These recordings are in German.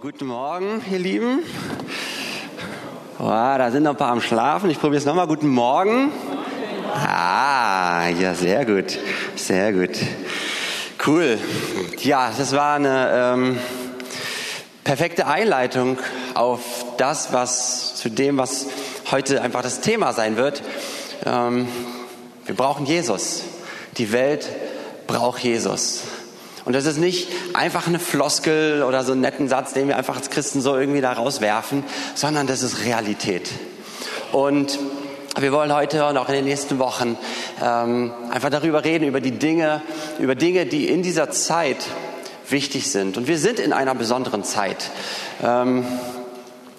Guten Morgen, ihr Lieben. Oh, da sind noch ein paar am Schlafen. Ich probiere es nochmal. Guten Morgen. Ah, ja, sehr gut. Sehr gut. Cool. Ja, das war eine ähm, perfekte Einleitung auf das, was zu dem, was heute einfach das Thema sein wird. Ähm, wir brauchen Jesus. Die Welt braucht Jesus. Und das ist nicht einfach eine Floskel oder so einen netten Satz, den wir einfach als Christen so irgendwie da rauswerfen, sondern das ist Realität. Und wir wollen heute und auch in den nächsten Wochen ähm, einfach darüber reden, über die Dinge, über Dinge, die in dieser Zeit wichtig sind. Und wir sind in einer besonderen Zeit. Ähm,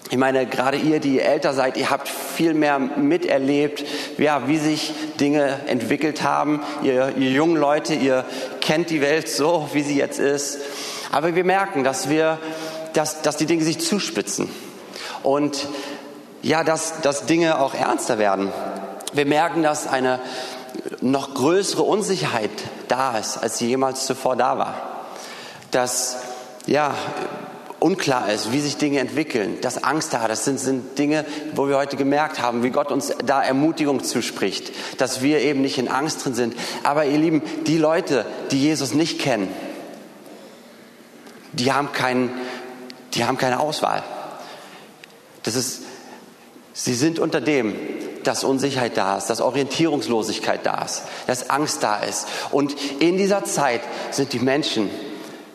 ich meine, gerade ihr, die älter seid, ihr habt viel mehr miterlebt, ja, wie sich Dinge entwickelt haben. Ihr, ihr jungen Leute, ihr kennt die Welt so, wie sie jetzt ist. Aber wir merken, dass wir, dass, dass die Dinge sich zuspitzen. Und ja, dass, dass Dinge auch ernster werden. Wir merken, dass eine noch größere Unsicherheit da ist, als sie jemals zuvor da war. Dass, ja, unklar ist, wie sich Dinge entwickeln, dass Angst da, das sind, sind Dinge, wo wir heute gemerkt haben, wie Gott uns da Ermutigung zuspricht, dass wir eben nicht in Angst drin sind. Aber ihr Lieben, die Leute, die Jesus nicht kennen, die haben, keinen, die haben keine Auswahl. Das ist, sie sind unter dem, dass Unsicherheit da ist, dass Orientierungslosigkeit da ist, dass Angst da ist. Und in dieser Zeit sind die Menschen,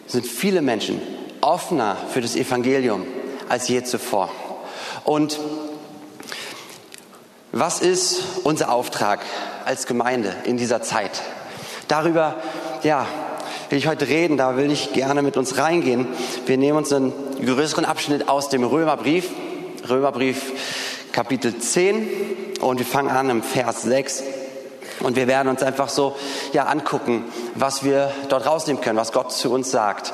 sind viele Menschen offener für das Evangelium als je zuvor. Und was ist unser Auftrag als Gemeinde in dieser Zeit? Darüber, ja, will ich heute reden, da will ich gerne mit uns reingehen. Wir nehmen uns einen größeren Abschnitt aus dem Römerbrief, Römerbrief Kapitel 10 und wir fangen an im Vers 6 und wir werden uns einfach so ja angucken, was wir dort rausnehmen können, was Gott zu uns sagt.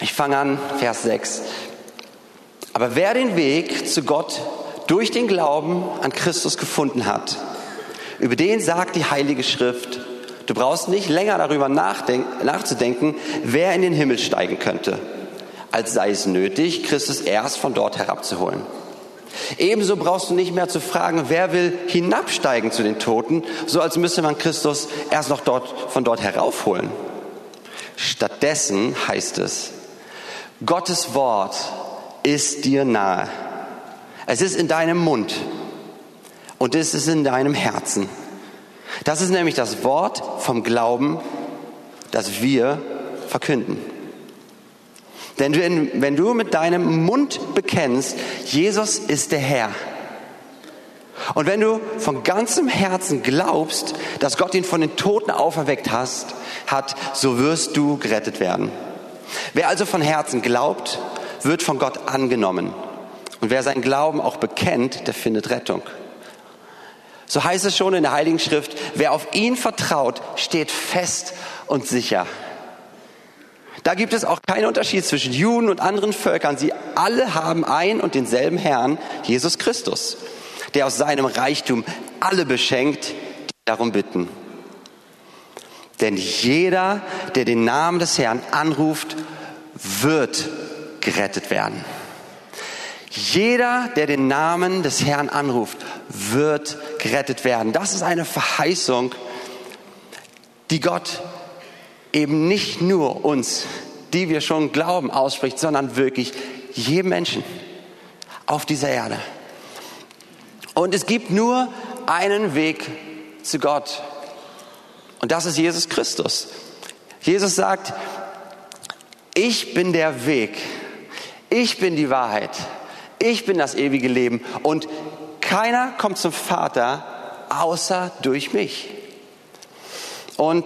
Ich fange an, Vers 6. Aber wer den Weg zu Gott durch den Glauben an Christus gefunden hat, über den sagt die Heilige Schrift, du brauchst nicht länger darüber nachzudenken, wer in den Himmel steigen könnte, als sei es nötig, Christus erst von dort herabzuholen. Ebenso brauchst du nicht mehr zu fragen, wer will hinabsteigen zu den Toten, so als müsse man Christus erst noch dort, von dort heraufholen. Stattdessen heißt es, Gottes Wort ist dir nahe. Es ist in deinem Mund und es ist in deinem Herzen. Das ist nämlich das Wort vom Glauben, das wir verkünden. Denn wenn du mit deinem Mund bekennst, Jesus ist der Herr, und wenn du von ganzem Herzen glaubst, dass Gott ihn von den Toten auferweckt hast, hat, so wirst du gerettet werden. Wer also von Herzen glaubt, wird von Gott angenommen. Und wer seinen Glauben auch bekennt, der findet Rettung. So heißt es schon in der Heiligen Schrift, wer auf ihn vertraut, steht fest und sicher. Da gibt es auch keinen Unterschied zwischen Juden und anderen Völkern. Sie alle haben ein und denselben Herrn, Jesus Christus, der aus seinem Reichtum alle beschenkt, die darum bitten. Denn jeder, der den Namen des Herrn anruft, wird gerettet werden. Jeder, der den Namen des Herrn anruft, wird gerettet werden. Das ist eine Verheißung, die Gott eben nicht nur uns, die wir schon glauben, ausspricht, sondern wirklich jedem Menschen auf dieser Erde. Und es gibt nur einen Weg zu Gott. Und das ist Jesus Christus. Jesus sagt, ich bin der Weg, ich bin die Wahrheit, ich bin das ewige Leben und keiner kommt zum Vater außer durch mich. Und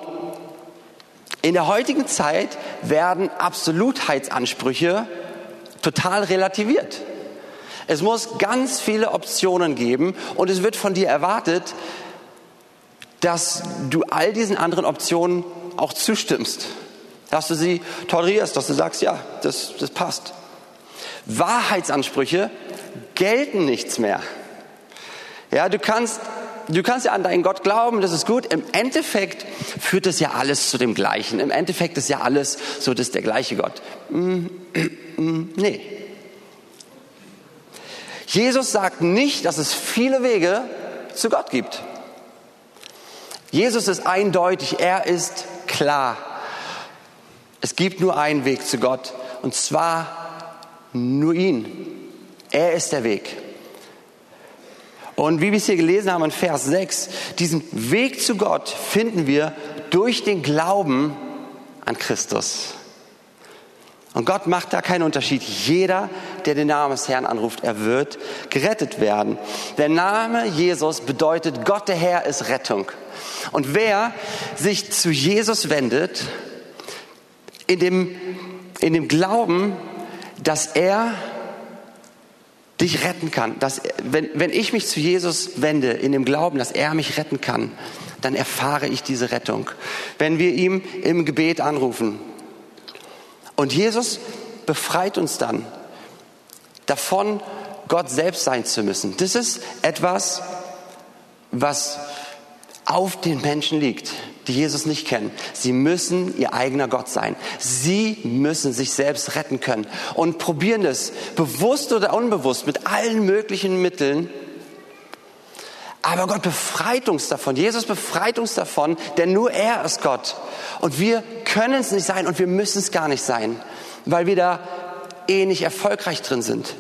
in der heutigen Zeit werden Absolutheitsansprüche total relativiert. Es muss ganz viele Optionen geben und es wird von dir erwartet, dass du all diesen anderen Optionen auch zustimmst, dass du sie tolerierst, dass du sagst, ja, das, das passt. Wahrheitsansprüche gelten nichts mehr. Ja, du kannst du kannst ja an deinen Gott glauben, das ist gut. Im Endeffekt führt das ja alles zu dem Gleichen. Im Endeffekt ist ja alles so, das ist der gleiche Gott. Mm, mm, nee. Jesus sagt nicht, dass es viele Wege zu Gott gibt. Jesus ist eindeutig, er ist klar. Es gibt nur einen Weg zu Gott und zwar nur ihn. Er ist der Weg. Und wie wir es hier gelesen haben in Vers 6, diesen Weg zu Gott finden wir durch den Glauben an Christus. Und Gott macht da keinen Unterschied. Jeder, der den Namen des Herrn anruft, er wird gerettet werden. Der Name Jesus bedeutet, Gott der Herr ist Rettung. Und wer sich zu Jesus wendet, in dem, in dem Glauben, dass er dich retten kann. Dass, wenn, wenn ich mich zu Jesus wende, in dem Glauben, dass er mich retten kann, dann erfahre ich diese Rettung. Wenn wir ihm im Gebet anrufen. Und Jesus befreit uns dann davon, Gott selbst sein zu müssen. Das ist etwas, was auf den Menschen liegt die Jesus nicht kennen. Sie müssen ihr eigener Gott sein. Sie müssen sich selbst retten können und probieren es, bewusst oder unbewusst, mit allen möglichen Mitteln. Aber Gott befreit uns davon. Jesus befreit uns davon, denn nur er ist Gott. Und wir können es nicht sein und wir müssen es gar nicht sein, weil wir da eh nicht erfolgreich drin sind.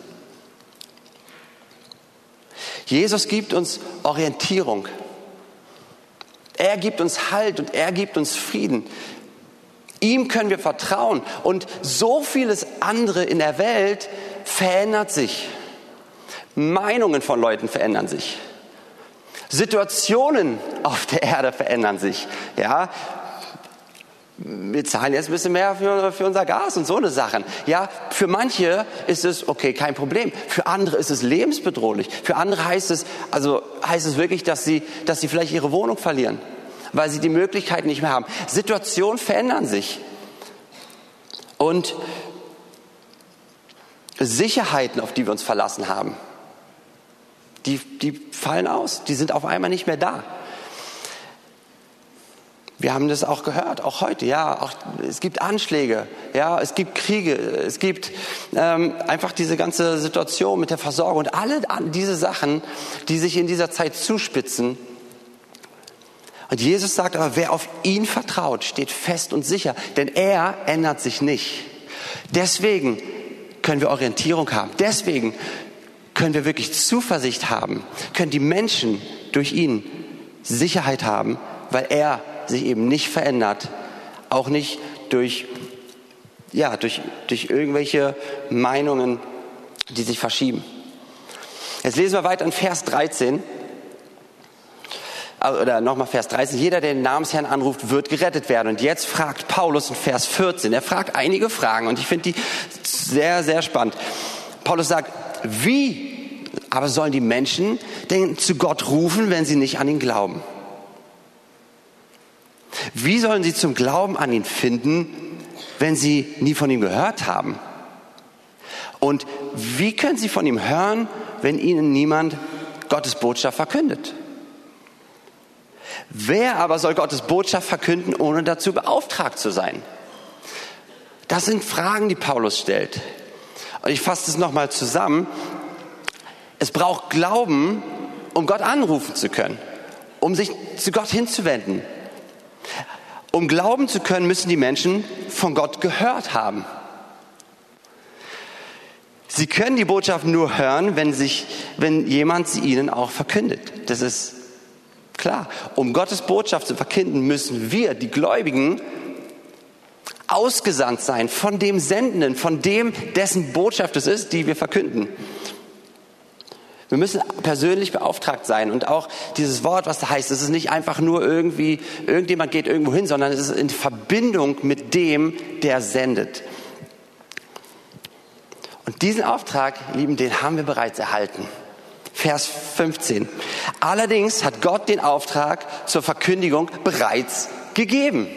Jesus gibt uns Orientierung. Er gibt uns Halt und er gibt uns Frieden. Ihm können wir vertrauen. Und so vieles andere in der Welt verändert sich. Meinungen von Leuten verändern sich. Situationen auf der Erde verändern sich. Ja, wir zahlen jetzt ein bisschen mehr für, für unser Gas und so eine Sachen. Ja, für manche ist es okay, kein Problem. Für andere ist es lebensbedrohlich. Für andere heißt es, also heißt es wirklich, dass sie, dass sie vielleicht ihre Wohnung verlieren weil sie die Möglichkeit nicht mehr haben. Situationen verändern sich. Und Sicherheiten, auf die wir uns verlassen haben, die, die fallen aus. Die sind auf einmal nicht mehr da. Wir haben das auch gehört, auch heute. Ja, auch, es gibt Anschläge, ja, es gibt Kriege, es gibt ähm, einfach diese ganze Situation mit der Versorgung und alle diese Sachen, die sich in dieser Zeit zuspitzen, und Jesus sagt aber, wer auf ihn vertraut, steht fest und sicher, denn er ändert sich nicht. Deswegen können wir Orientierung haben. Deswegen können wir wirklich Zuversicht haben, können die Menschen durch ihn Sicherheit haben, weil er sich eben nicht verändert, auch nicht durch, ja, durch, durch irgendwelche Meinungen, die sich verschieben. Jetzt lesen wir weiter in Vers 13 oder nochmal Vers 30, jeder, der den Namensherrn anruft, wird gerettet werden. Und jetzt fragt Paulus in Vers 14, er fragt einige Fragen und ich finde die sehr, sehr spannend. Paulus sagt, wie aber sollen die Menschen denn zu Gott rufen, wenn sie nicht an ihn glauben? Wie sollen sie zum Glauben an ihn finden, wenn sie nie von ihm gehört haben? Und wie können sie von ihm hören, wenn ihnen niemand Gottes Botschaft verkündet? Wer aber soll Gottes Botschaft verkünden, ohne dazu beauftragt zu sein? Das sind Fragen, die Paulus stellt. Und ich fasse es nochmal zusammen. Es braucht Glauben, um Gott anrufen zu können, um sich zu Gott hinzuwenden. Um glauben zu können, müssen die Menschen von Gott gehört haben. Sie können die Botschaft nur hören, wenn, sich, wenn jemand sie ihnen auch verkündet. Das ist Klar, um Gottes Botschaft zu verkünden, müssen wir, die Gläubigen, ausgesandt sein von dem Sendenden, von dem, dessen Botschaft es ist, die wir verkünden. Wir müssen persönlich beauftragt sein und auch dieses Wort, was da heißt, es ist nicht einfach nur irgendwie, irgendjemand geht irgendwo hin, sondern es ist in Verbindung mit dem, der sendet. Und diesen Auftrag, lieben, den haben wir bereits erhalten. Vers 15. Allerdings hat Gott den Auftrag zur Verkündigung bereits gegeben.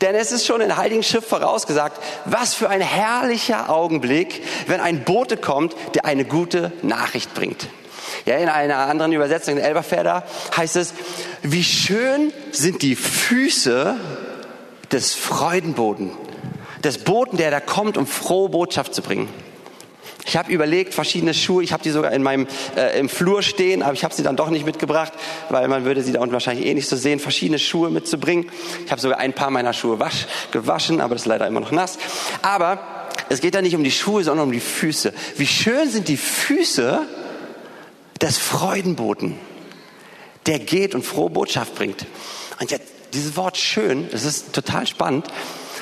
Denn es ist schon in Heiligen Schrift vorausgesagt, was für ein herrlicher Augenblick, wenn ein Bote kommt, der eine gute Nachricht bringt. Ja, in einer anderen Übersetzung in Elberfelder heißt es, wie schön sind die Füße des Freudenboten, des Boten, der da kommt, um frohe Botschaft zu bringen. Ich habe überlegt, verschiedene Schuhe, ich habe die sogar in meinem äh, im Flur stehen, aber ich habe sie dann doch nicht mitgebracht, weil man würde sie da unten wahrscheinlich eh nicht so sehen, verschiedene Schuhe mitzubringen. Ich habe sogar ein paar meiner Schuhe wasch, gewaschen, aber das ist leider immer noch nass. Aber es geht da nicht um die Schuhe, sondern um die Füße. Wie schön sind die Füße des Freudenboten, der geht und frohe Botschaft bringt. Und jetzt, dieses Wort schön, das ist total spannend,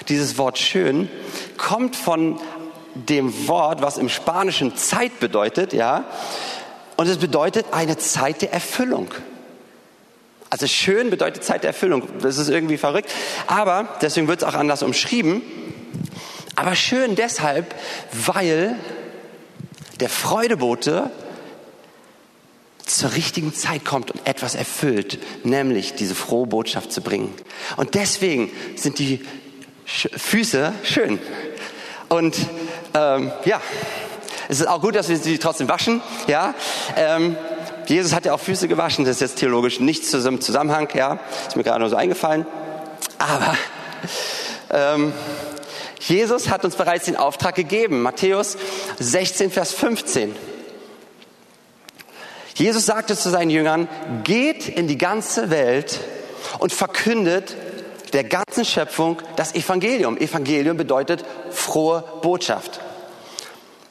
dieses Wort schön kommt von dem Wort, was im Spanischen Zeit bedeutet, ja. Und es bedeutet eine Zeit der Erfüllung. Also schön bedeutet Zeit der Erfüllung. Das ist irgendwie verrückt. Aber, deswegen wird es auch anders umschrieben. Aber schön deshalb, weil der Freudebote zur richtigen Zeit kommt und etwas erfüllt, nämlich diese frohe Botschaft zu bringen. Und deswegen sind die Füße schön. Und ähm, ja, es ist auch gut, dass wir sie trotzdem waschen. Ja, ähm, Jesus hat ja auch Füße gewaschen. Das ist jetzt theologisch nicht im Zusammenhang. Ja, ist mir gerade nur so eingefallen. Aber ähm, Jesus hat uns bereits den Auftrag gegeben. Matthäus 16, Vers 15. Jesus sagte zu seinen Jüngern, geht in die ganze Welt und verkündet der ganzen Schöpfung das Evangelium. Evangelium bedeutet frohe Botschaft.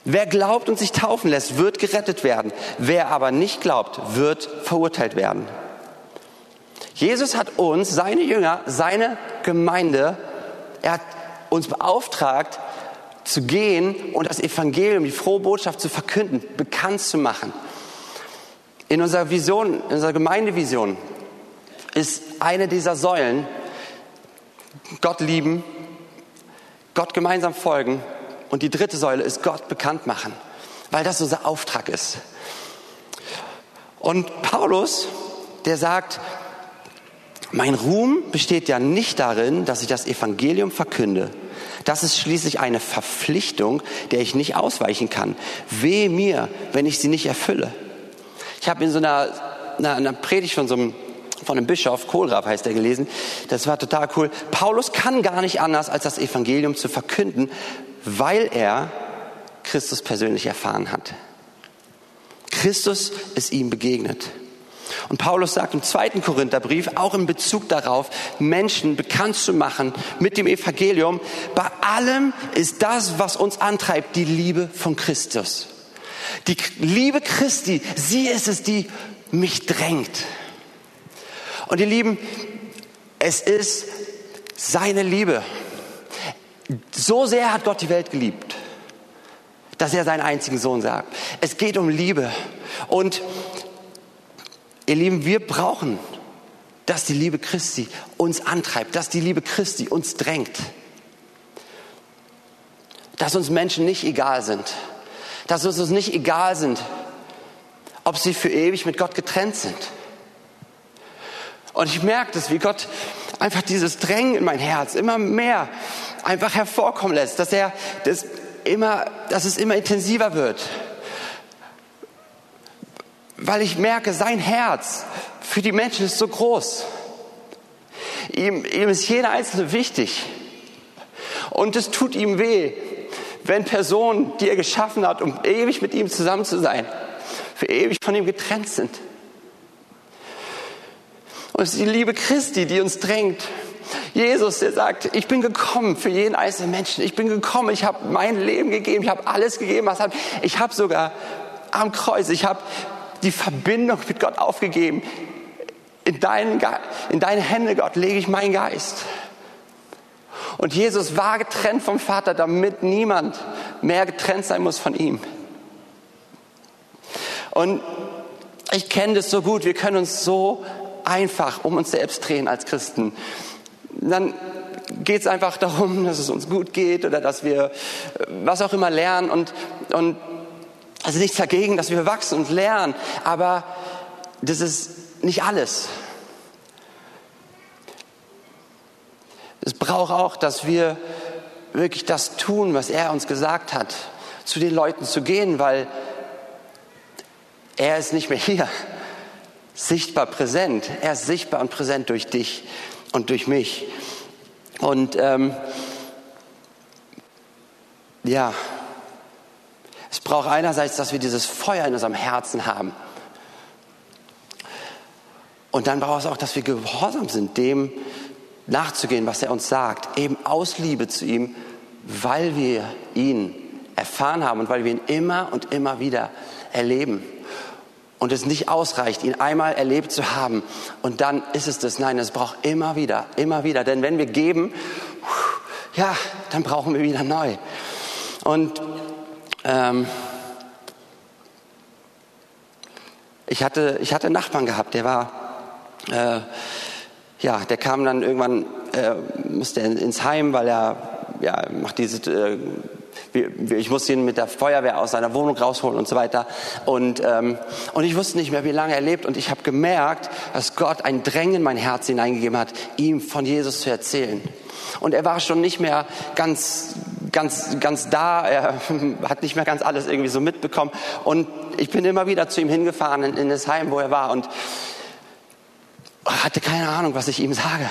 Wer glaubt und sich taufen lässt, wird gerettet werden. Wer aber nicht glaubt, wird verurteilt werden. Jesus hat uns, seine Jünger, seine Gemeinde, er hat uns beauftragt, zu gehen und das Evangelium, die frohe Botschaft zu verkünden, bekannt zu machen. In unserer Vision, in unserer Gemeindevision ist eine dieser Säulen Gott lieben, Gott gemeinsam folgen und die dritte Säule ist Gott bekannt machen, weil das unser Auftrag ist. Und Paulus, der sagt, mein Ruhm besteht ja nicht darin, dass ich das Evangelium verkünde. Das ist schließlich eine Verpflichtung, der ich nicht ausweichen kann. Weh mir, wenn ich sie nicht erfülle. Ich habe in so einer, einer, Predigt von so einem von einem Bischof, Kohlraff heißt er gelesen. Das war total cool. Paulus kann gar nicht anders, als das Evangelium zu verkünden, weil er Christus persönlich erfahren hat. Christus ist ihm begegnet. Und Paulus sagt im zweiten Korintherbrief, auch in Bezug darauf, Menschen bekannt zu machen mit dem Evangelium, bei allem ist das, was uns antreibt, die Liebe von Christus. Die Liebe Christi, sie ist es, die mich drängt. Und ihr Lieben, es ist seine Liebe. So sehr hat Gott die Welt geliebt, dass er seinen einzigen Sohn sagt. Es geht um Liebe. Und ihr Lieben, wir brauchen, dass die Liebe Christi uns antreibt, dass die Liebe Christi uns drängt. Dass uns Menschen nicht egal sind dass es uns nicht egal sind, ob sie für ewig mit Gott getrennt sind. Und ich merke das, wie Gott einfach dieses Drängen in mein Herz immer mehr einfach hervorkommen lässt, dass er das immer, dass es immer intensiver wird. Weil ich merke, sein Herz für die Menschen ist so groß. Ihm, ihm ist jeder Einzelne wichtig. Und es tut ihm weh, wenn Personen, die er geschaffen hat, um ewig mit ihm zusammen zu sein, für ewig von ihm getrennt sind. Und es ist die Liebe Christi, die uns drängt. Jesus, der sagt, ich bin gekommen für jeden einzelnen Menschen. Ich bin gekommen, ich habe mein Leben gegeben, ich habe alles gegeben, was ich. Ich habe sogar am Kreuz, ich habe die Verbindung mit Gott aufgegeben. In, deinen, in deine Hände, Gott, lege ich meinen Geist. Und Jesus war getrennt vom Vater, damit niemand mehr getrennt sein muss von ihm. Und ich kenne das so gut, wir können uns so einfach um uns selbst drehen als Christen. Dann geht es einfach darum, dass es uns gut geht oder dass wir was auch immer lernen und, und also nichts dagegen, dass wir wachsen und lernen, aber das ist nicht alles. Es braucht auch, dass wir wirklich das tun, was er uns gesagt hat, zu den Leuten zu gehen, weil Er ist nicht mehr hier, sichtbar präsent. Er ist sichtbar und präsent durch dich und durch mich. Und ähm, ja, es braucht einerseits, dass wir dieses Feuer in unserem Herzen haben. Und dann braucht es auch, dass wir gehorsam sind, dem nachzugehen, was er uns sagt, eben aus Liebe zu ihm, weil wir ihn erfahren haben und weil wir ihn immer und immer wieder erleben. Und es nicht ausreicht, ihn einmal erlebt zu haben und dann ist es das. Nein, es braucht immer wieder, immer wieder. Denn wenn wir geben, ja, dann brauchen wir wieder neu. Und ähm, ich, hatte, ich hatte einen Nachbarn gehabt, der war, äh, ja, der kam dann irgendwann, äh, musste ins Heim, weil er ja, macht diese äh, ich musste ihn mit der Feuerwehr aus seiner Wohnung rausholen und so weiter. Und, ähm, und ich wusste nicht mehr, wie lange er lebt. Und ich habe gemerkt, dass Gott ein Drängen in mein Herz hineingegeben hat, ihm von Jesus zu erzählen. Und er war schon nicht mehr ganz, ganz, ganz da. Er hat nicht mehr ganz alles irgendwie so mitbekommen. Und ich bin immer wieder zu ihm hingefahren in, in das Heim, wo er war und hatte keine Ahnung, was ich ihm sage.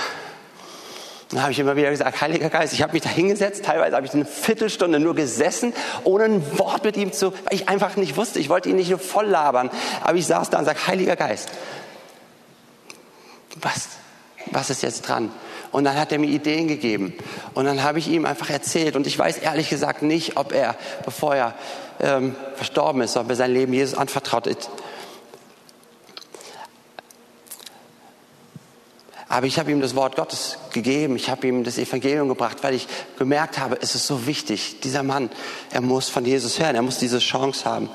Dann habe ich immer wieder gesagt, Heiliger Geist, ich habe mich da hingesetzt, teilweise habe ich eine Viertelstunde nur gesessen, ohne ein Wort mit ihm zu, weil ich einfach nicht wusste, ich wollte ihn nicht nur voll labern, aber ich saß da und sagte, Heiliger Geist, was, was ist jetzt dran? Und dann hat er mir Ideen gegeben. Und dann habe ich ihm einfach erzählt. Und ich weiß ehrlich gesagt nicht, ob er, bevor er ähm, verstorben ist, ob er sein Leben Jesus anvertraut ist, Aber ich habe ihm das Wort Gottes gegeben, ich habe ihm das Evangelium gebracht, weil ich gemerkt habe, es ist so wichtig. Dieser Mann, er muss von Jesus hören, er muss diese Chance haben.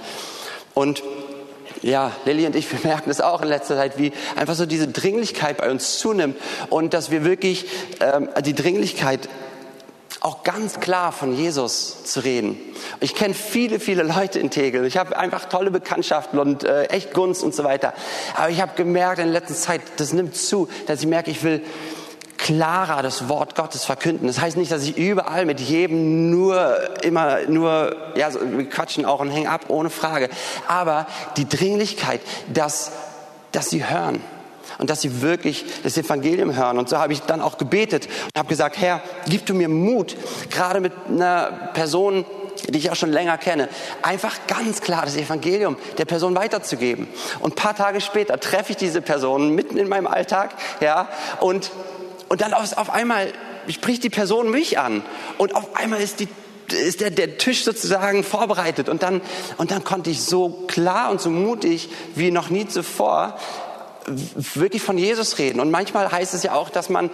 Und ja, Lilly und ich, wir merken es auch in letzter Zeit, wie einfach so diese Dringlichkeit bei uns zunimmt und dass wir wirklich ähm, die Dringlichkeit auch ganz klar von Jesus zu reden. Ich kenne viele, viele Leute in Tegel. Ich habe einfach tolle Bekanntschaften und äh, echt Gunst und so weiter. Aber ich habe gemerkt in letzter Zeit, das nimmt zu, dass ich merke, ich will klarer das Wort Gottes verkünden. Das heißt nicht, dass ich überall mit jedem nur immer nur ja, so, wir quatschen auch und hängen ab ohne Frage. Aber die Dringlichkeit, dass dass sie hören und dass sie wirklich das Evangelium hören. Und so habe ich dann auch gebetet und habe gesagt, Herr, gib du mir Mut, gerade mit einer Person, die ich auch schon länger kenne, einfach ganz klar das Evangelium der Person weiterzugeben. Und paar Tage später treffe ich diese Person mitten in meinem Alltag, ja, und, und dann auf, auf einmal spricht die Person mich an und auf einmal ist die ist der, der Tisch sozusagen vorbereitet und dann, und dann konnte ich so klar und so mutig wie noch nie zuvor wirklich von Jesus reden. Und manchmal heißt es ja auch, dass man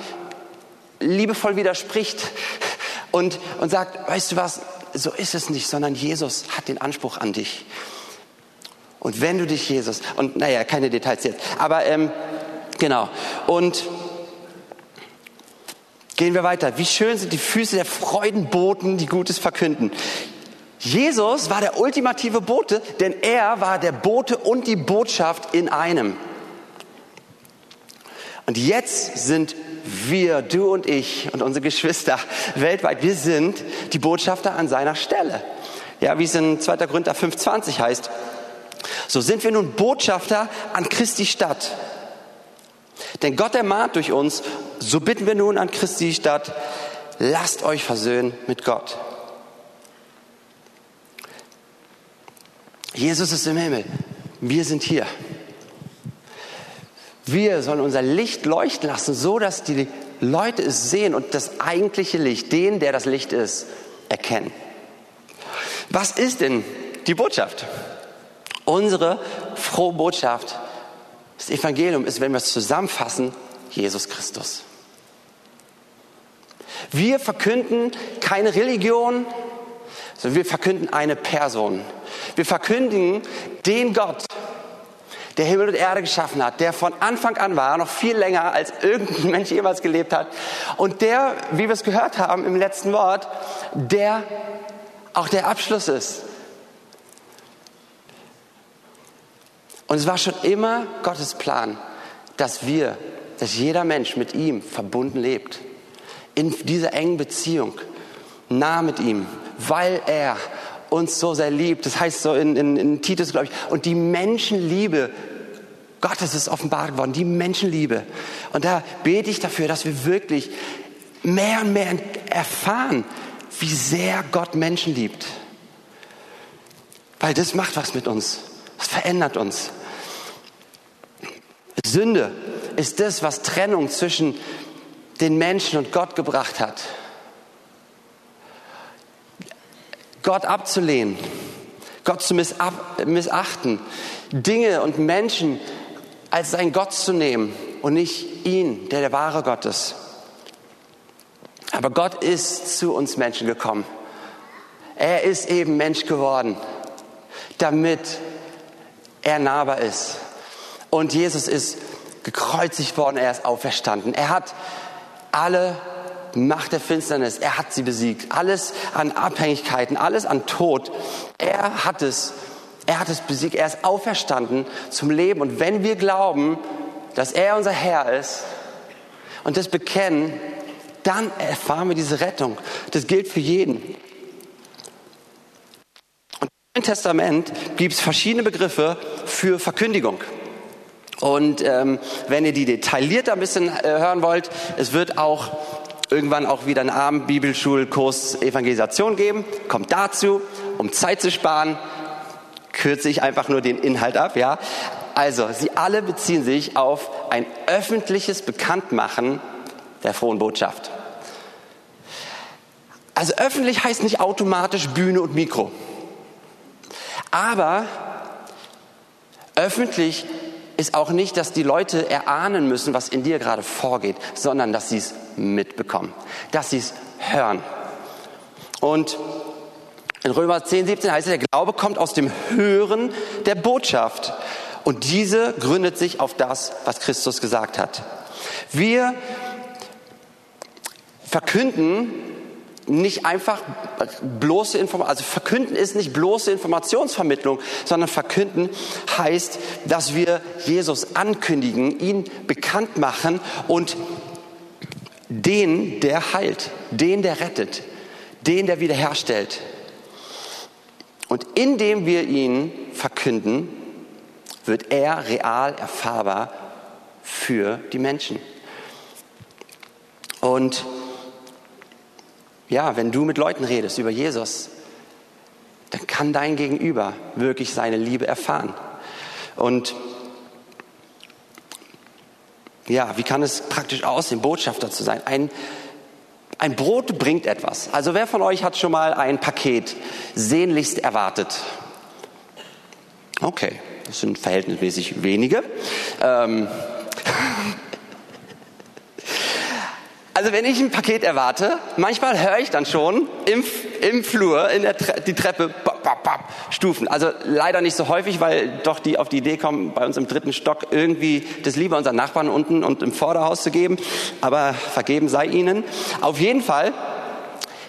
liebevoll widerspricht und, und sagt, weißt du was, so ist es nicht, sondern Jesus hat den Anspruch an dich. Und wenn du dich Jesus, und naja, keine Details jetzt, aber ähm, genau, und gehen wir weiter. Wie schön sind die Füße der Freudenboten, die Gutes verkünden. Jesus war der ultimative Bote, denn er war der Bote und die Botschaft in einem. Und jetzt sind wir, du und ich und unsere Geschwister weltweit, wir sind die Botschafter an seiner Stelle. Ja, wie es in 2. Korinther 5,20 heißt. So sind wir nun Botschafter an Christi Stadt. Denn Gott ermahnt durch uns, so bitten wir nun an Christi Stadt, lasst euch versöhnen mit Gott. Jesus ist im Himmel. Wir sind hier. Wir sollen unser Licht leuchten lassen, so dass die Leute es sehen und das eigentliche Licht, den, der das Licht ist, erkennen. Was ist denn die Botschaft? Unsere frohe Botschaft, das Evangelium ist, wenn wir es zusammenfassen, Jesus Christus. Wir verkünden keine Religion, sondern wir verkünden eine Person. Wir verkündigen den Gott, der Himmel und Erde geschaffen hat, der von Anfang an war, noch viel länger als irgendein Mensch jemals gelebt hat und der, wie wir es gehört haben im letzten Wort, der auch der Abschluss ist. Und es war schon immer Gottes Plan, dass wir, dass jeder Mensch mit ihm verbunden lebt. In dieser engen Beziehung, nah mit ihm, weil er uns so sehr liebt. Das heißt so in, in, in Titus, glaube ich. Und die Menschenliebe Gottes ist offenbart geworden, die Menschenliebe. Und da bete ich dafür, dass wir wirklich mehr und mehr erfahren, wie sehr Gott Menschen liebt. Weil das macht was mit uns. Das verändert uns. Sünde ist das, was Trennung zwischen den Menschen und Gott gebracht hat. Gott abzulehnen, Gott zu missachten, Dinge und Menschen als sein Gott zu nehmen und nicht ihn, der der wahre Gott ist. Aber Gott ist zu uns Menschen gekommen. Er ist eben Mensch geworden, damit er nahbar ist. Und Jesus ist gekreuzigt worden, er ist auferstanden. Er hat alle Macht der Finsternis, er hat sie besiegt. Alles an Abhängigkeiten, alles an Tod, er hat es, er hat es besiegt. Er ist auferstanden zum Leben. Und wenn wir glauben, dass er unser Herr ist und das bekennen, dann erfahren wir diese Rettung. Das gilt für jeden. Und im Testament gibt es verschiedene Begriffe für Verkündigung. Und ähm, wenn ihr die detaillierter ein bisschen äh, hören wollt, es wird auch irgendwann auch wieder einen Abend-Bibelschulkurs Evangelisation geben. Kommt dazu, um Zeit zu sparen, kürze ich einfach nur den Inhalt ab, ja. Also, sie alle beziehen sich auf ein öffentliches Bekanntmachen der frohen Botschaft. Also öffentlich heißt nicht automatisch Bühne und Mikro. Aber öffentlich ist auch nicht, dass die Leute erahnen müssen, was in dir gerade vorgeht, sondern dass sie es mitbekommen, dass sie es hören. Und in Römer 10, 17 heißt es, der Glaube kommt aus dem Hören der Botschaft. Und diese gründet sich auf das, was Christus gesagt hat. Wir verkünden nicht einfach bloße Information, also verkünden ist nicht bloße Informationsvermittlung, sondern verkünden heißt, dass wir Jesus ankündigen, ihn bekannt machen und den, der heilt, den, der rettet, den, der wiederherstellt. Und indem wir ihn verkünden, wird er real erfahrbar für die Menschen. Und ja, wenn du mit Leuten redest über Jesus, dann kann dein Gegenüber wirklich seine Liebe erfahren. Und ja, wie kann es praktisch aussehen, Botschafter zu sein? Ein, ein Brot bringt etwas. Also wer von euch hat schon mal ein Paket sehnlichst erwartet? Okay, das sind verhältnismäßig wenige. Ähm, Also wenn ich ein Paket erwarte, manchmal höre ich dann schon im, im Flur, in der Tre die Treppe, bap, bap, bap, Stufen. Also leider nicht so häufig, weil doch die auf die Idee kommen, bei uns im dritten Stock irgendwie das lieber unseren Nachbarn unten und im Vorderhaus zu geben. Aber vergeben sei ihnen. Auf jeden Fall,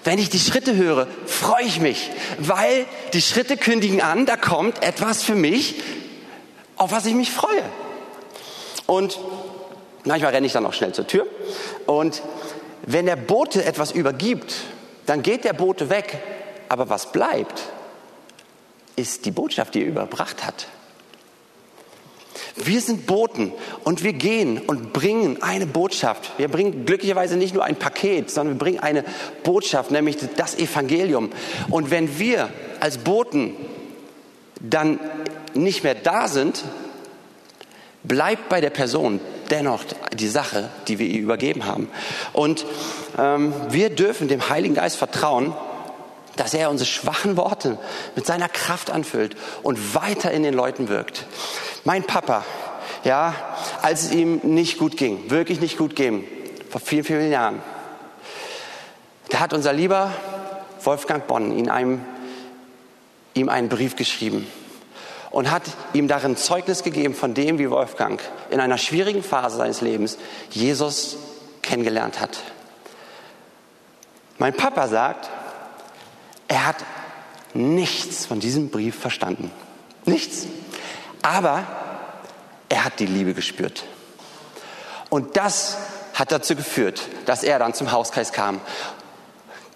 wenn ich die Schritte höre, freue ich mich, weil die Schritte kündigen an, da kommt etwas für mich, auf was ich mich freue. Und manchmal renne ich dann auch schnell zur Tür und wenn der Bote etwas übergibt, dann geht der Bote weg. Aber was bleibt, ist die Botschaft, die er überbracht hat. Wir sind Boten und wir gehen und bringen eine Botschaft. Wir bringen glücklicherweise nicht nur ein Paket, sondern wir bringen eine Botschaft, nämlich das Evangelium. Und wenn wir als Boten dann nicht mehr da sind, bleibt bei der Person dennoch die Sache, die wir ihr übergeben haben. Und ähm, wir dürfen dem Heiligen Geist vertrauen, dass er unsere schwachen Worte mit seiner Kraft anfüllt und weiter in den Leuten wirkt. Mein Papa, ja, als es ihm nicht gut ging, wirklich nicht gut ging, vor vielen, vielen Jahren, da hat unser lieber Wolfgang Bonn in einem, ihm einen Brief geschrieben und hat ihm darin Zeugnis gegeben von dem, wie Wolfgang in einer schwierigen Phase seines Lebens Jesus kennengelernt hat. Mein Papa sagt, er hat nichts von diesem Brief verstanden. Nichts. Aber er hat die Liebe gespürt. Und das hat dazu geführt, dass er dann zum Hauskreis kam.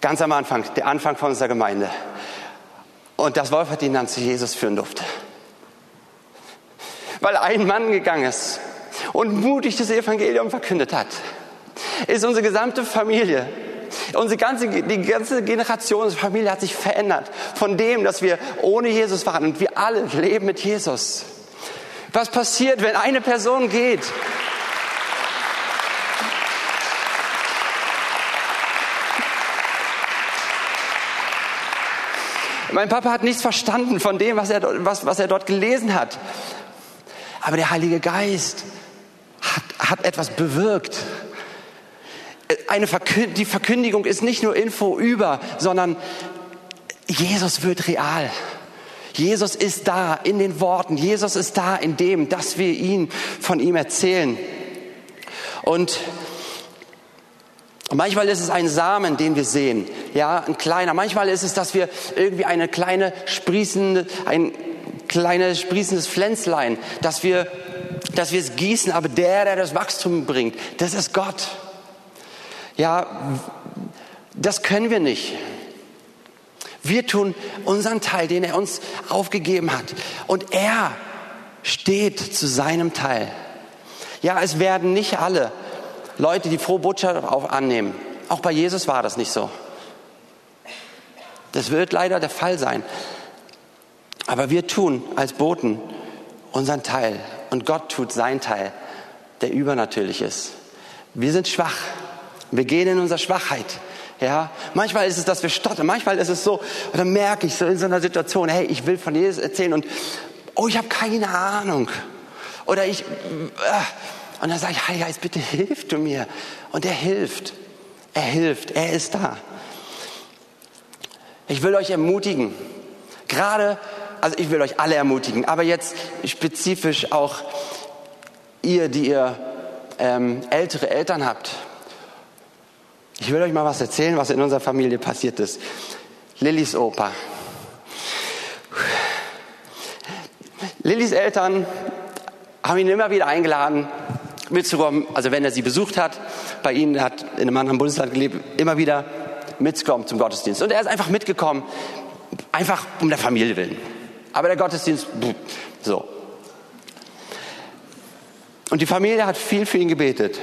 Ganz am Anfang, der Anfang von unserer Gemeinde. Und das Wolfert ihn dann zu Jesus führen durfte. Weil ein Mann gegangen ist und mutig das Evangelium verkündet hat, ist unsere gesamte Familie Unsere ganze, die ganze Generation, unsere Familie hat sich verändert von dem, dass wir ohne Jesus waren und wir alle leben mit Jesus. Was passiert, wenn eine Person geht? Mein Papa hat nichts verstanden von dem, was er, was, was er dort gelesen hat. Aber der Heilige Geist hat, hat etwas bewirkt eine Verkündigung, die Verkündigung ist nicht nur Info über, sondern Jesus wird real. Jesus ist da in den Worten. Jesus ist da in dem, dass wir ihn von ihm erzählen. Und manchmal ist es ein Samen, den wir sehen. Ja, ein kleiner. Manchmal ist es, dass wir irgendwie eine kleine sprießende, ein kleines sprießendes Pflänzlein, dass wir, dass wir es gießen. Aber der, der das Wachstum bringt, das ist Gott. Ja, das können wir nicht. Wir tun unseren Teil, den er uns aufgegeben hat. Und er steht zu seinem Teil. Ja, es werden nicht alle Leute die frohe Botschaft auch annehmen. Auch bei Jesus war das nicht so. Das wird leider der Fall sein. Aber wir tun als Boten unseren Teil und Gott tut sein Teil, der übernatürlich ist. Wir sind schwach. Wir gehen in unsere Schwachheit. Ja, manchmal ist es, dass wir stottern. Manchmal ist es so, oder merke ich so in so einer Situation, hey, ich will von Jesus erzählen und oh, ich habe keine Ahnung. Oder ich, äh, und dann sage ich, Heiliger Geist, bitte hilf du mir. Und er hilft. Er hilft. Er ist da. Ich will euch ermutigen. Gerade, also ich will euch alle ermutigen, aber jetzt spezifisch auch ihr, die ihr ähm, ältere Eltern habt ich will euch mal was erzählen, was in unserer Familie passiert ist. Lillys Opa. Lillys Eltern haben ihn immer wieder eingeladen, mitzukommen. Also wenn er sie besucht hat, bei ihnen hat in einem anderen Bundesland gelebt, immer wieder mitzukommen zum Gottesdienst. Und er ist einfach mitgekommen, einfach um der Familie willen. Aber der Gottesdienst, so. Und die Familie hat viel für ihn gebetet.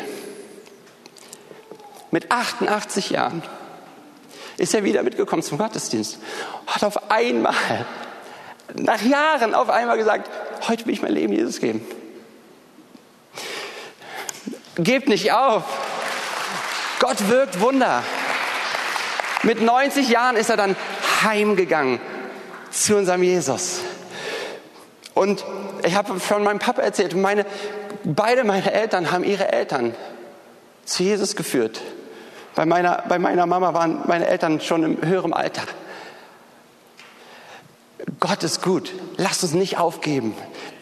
Mit 88 Jahren ist er wieder mitgekommen zum Gottesdienst. Hat auf einmal, nach Jahren auf einmal gesagt, heute will ich mein Leben Jesus geben. Gebt nicht auf. Gott wirkt Wunder. Mit 90 Jahren ist er dann heimgegangen zu unserem Jesus. Und ich habe von meinem Papa erzählt, meine, beide meine Eltern haben ihre Eltern zu Jesus geführt. Bei meiner, bei meiner Mama waren meine Eltern schon im höheren Alter. Gott ist gut. Lasst uns nicht aufgeben.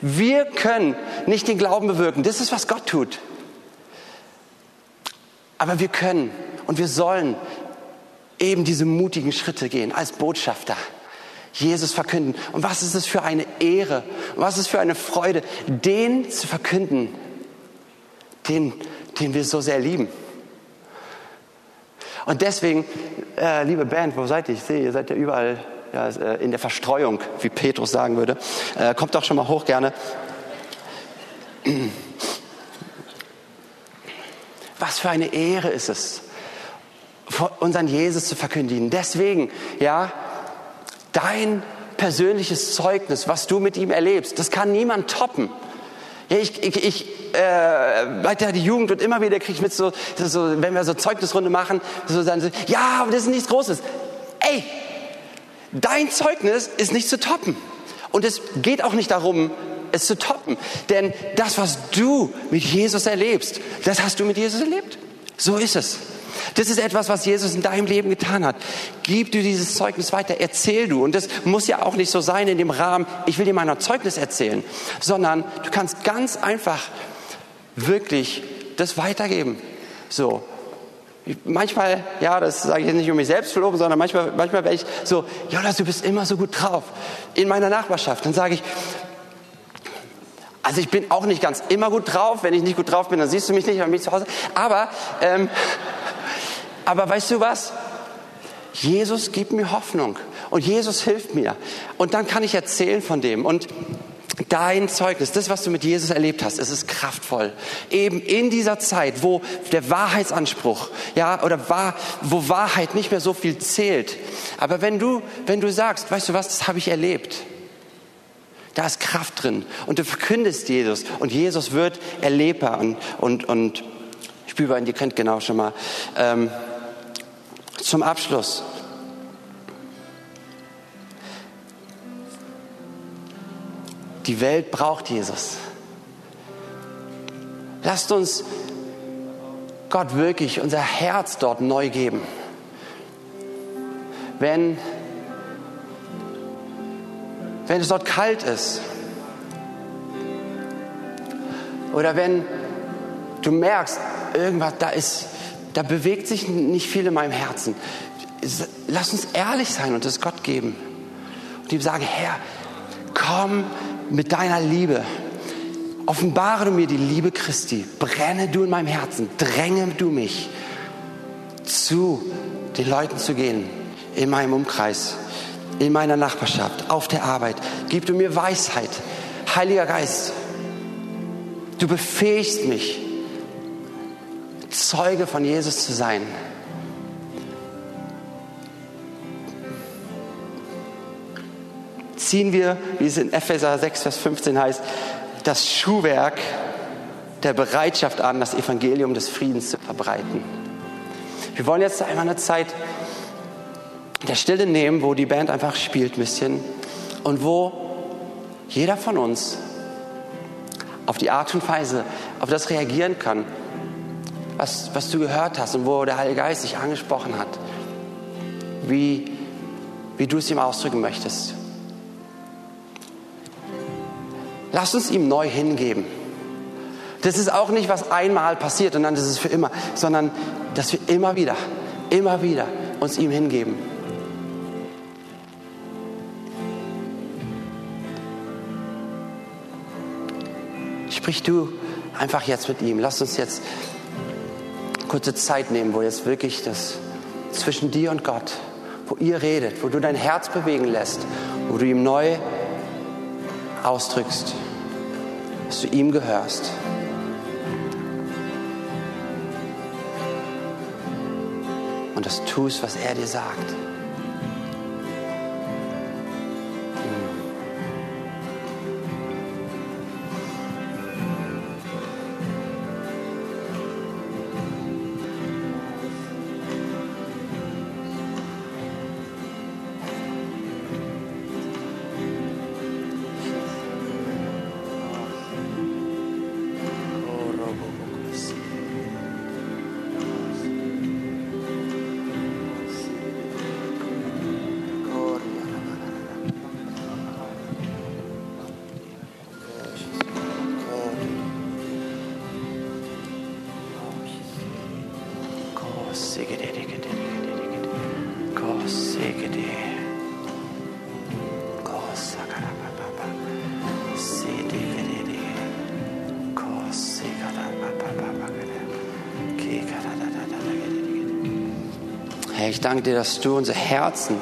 Wir können nicht den Glauben bewirken. Das ist, was Gott tut. Aber wir können und wir sollen eben diese mutigen Schritte gehen als Botschafter. Jesus verkünden. Und was ist es für eine Ehre, was ist es für eine Freude, den zu verkünden, den, den wir so sehr lieben. Und deswegen, äh, liebe Band, wo seid ihr? Ich sehe, ihr seid ja überall ja, äh, in der Verstreuung, wie Petrus sagen würde. Äh, kommt doch schon mal hoch gerne. Was für eine Ehre ist es, unseren Jesus zu verkündigen. Deswegen, ja, dein persönliches Zeugnis, was du mit ihm erlebst, das kann niemand toppen. Ja, ich, ich, ich äh, weiter die Jugend und immer wieder kriege ich mit so, so, wenn wir so Zeugnisrunde machen, so dann so, ja, aber das ist nichts Großes. Ey, dein Zeugnis ist nicht zu toppen. Und es geht auch nicht darum, es zu toppen. Denn das, was du mit Jesus erlebst, das hast du mit Jesus erlebt. So ist es. Das ist etwas, was Jesus in deinem Leben getan hat. Gib du dieses Zeugnis weiter, erzähl du. Und das muss ja auch nicht so sein in dem Rahmen, ich will dir mein Zeugnis erzählen, sondern du kannst ganz einfach wirklich das weitergeben. So. Manchmal, ja, das sage ich jetzt nicht um mich selbst zu sondern manchmal, manchmal wäre ich so, Jonas, du bist immer so gut drauf. In meiner Nachbarschaft. Dann sage ich, also ich bin auch nicht ganz immer gut drauf. Wenn ich nicht gut drauf bin, dann siehst du mich nicht, dann bin ich zu Hause. Aber ähm, aber weißt du was? Jesus gibt mir Hoffnung und Jesus hilft mir. Und dann kann ich erzählen von dem. Und dein Zeugnis, das, was du mit Jesus erlebt hast, es ist kraftvoll. Eben in dieser Zeit, wo der Wahrheitsanspruch, ja, oder war, wo Wahrheit nicht mehr so viel zählt. Aber wenn du, wenn du sagst, weißt du was, das habe ich erlebt. Da ist Kraft drin. Und du verkündest Jesus. Und Jesus wird erlebbar und, und, und spürbar. Und ihr kennt genau schon mal. Ähm, zum Abschluss. Die Welt braucht Jesus. Lasst uns Gott wirklich unser Herz dort neu geben. Wenn, wenn es dort kalt ist oder wenn du merkst, irgendwas da ist, da bewegt sich nicht viel in meinem Herzen. Lass uns ehrlich sein und es Gott geben. Und ihm sagen, Herr, komm mit deiner Liebe. Offenbare du mir die Liebe Christi. Brenne du in meinem Herzen. Dränge du mich zu den Leuten zu gehen. In meinem Umkreis. In meiner Nachbarschaft. Auf der Arbeit. Gib du mir Weisheit. Heiliger Geist. Du befähigst mich, Zeuge von Jesus zu sein. ziehen wir, wie es in Epheser 6, Vers 15 heißt, das Schuhwerk der Bereitschaft an, das Evangelium des Friedens zu verbreiten. Wir wollen jetzt einmal eine Zeit der Stille nehmen, wo die Band einfach spielt ein bisschen und wo jeder von uns auf die Art und Weise, auf das reagieren kann, was, was du gehört hast und wo der Heilige Geist dich angesprochen hat, wie, wie du es ihm ausdrücken möchtest. Lass uns ihm neu hingeben. Das ist auch nicht, was einmal passiert und dann ist es für immer, sondern dass wir immer wieder, immer wieder uns ihm hingeben. Sprich du einfach jetzt mit ihm. Lass uns jetzt kurze Zeit nehmen, wo jetzt wirklich das zwischen dir und Gott, wo ihr redet, wo du dein Herz bewegen lässt, wo du ihm neu ausdrückst dass du ihm gehörst. Und das tust, was er dir sagt. Ich danke dir, dass du unsere Herzen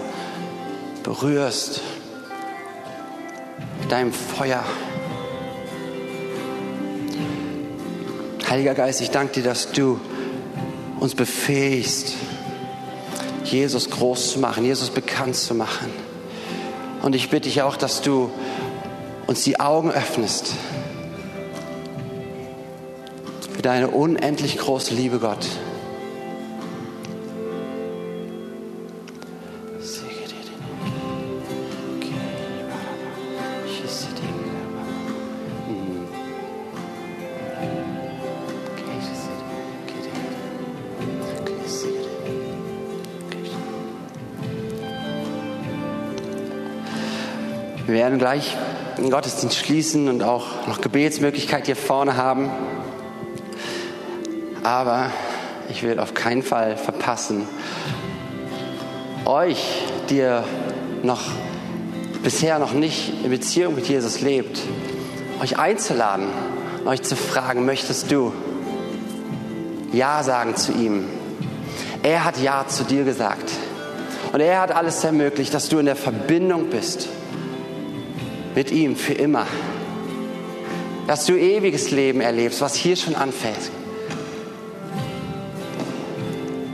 berührst mit deinem Feuer. Heiliger Geist, ich danke dir, dass du uns befähigst, Jesus groß zu machen, Jesus bekannt zu machen. Und ich bitte dich auch, dass du uns die Augen öffnest für deine unendlich große Liebe, Gott. Werden gleich den Gottesdienst schließen und auch noch Gebetsmöglichkeit hier vorne haben. Aber ich will auf keinen Fall verpassen, euch, die ihr noch bisher noch nicht in Beziehung mit Jesus lebt, euch einzuladen, euch zu fragen, möchtest du Ja sagen zu ihm? Er hat Ja zu dir gesagt. Und er hat alles ermöglicht, dass du in der Verbindung bist mit ihm für immer. Dass du ewiges Leben erlebst, was hier schon anfängt.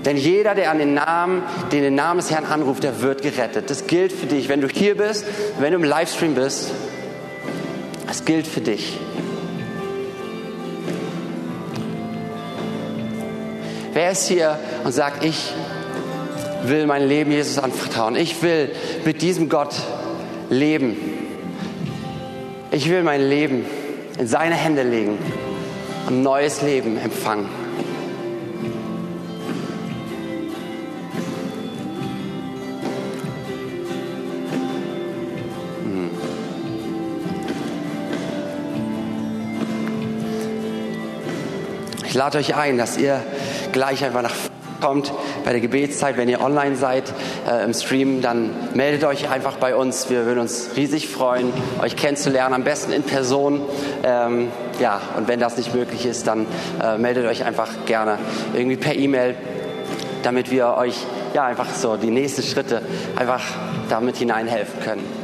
Denn jeder, der an den Namen, den den Namen des Herrn anruft, der wird gerettet. Das gilt für dich, wenn du hier bist, wenn du im Livestream bist. Das gilt für dich. Wer ist hier und sagt, ich will mein Leben Jesus anvertrauen. Ich will mit diesem Gott leben. Ich will mein Leben in seine Hände legen und neues Leben empfangen. Ich lade euch ein, dass ihr gleich einfach nach kommt bei der Gebetszeit, wenn ihr online seid äh, im Stream, dann meldet euch einfach bei uns. Wir würden uns riesig freuen, euch kennenzulernen, am besten in Person. Ähm, ja, und wenn das nicht möglich ist, dann äh, meldet euch einfach gerne irgendwie per E-Mail, damit wir euch ja einfach so die nächsten Schritte einfach damit hineinhelfen können.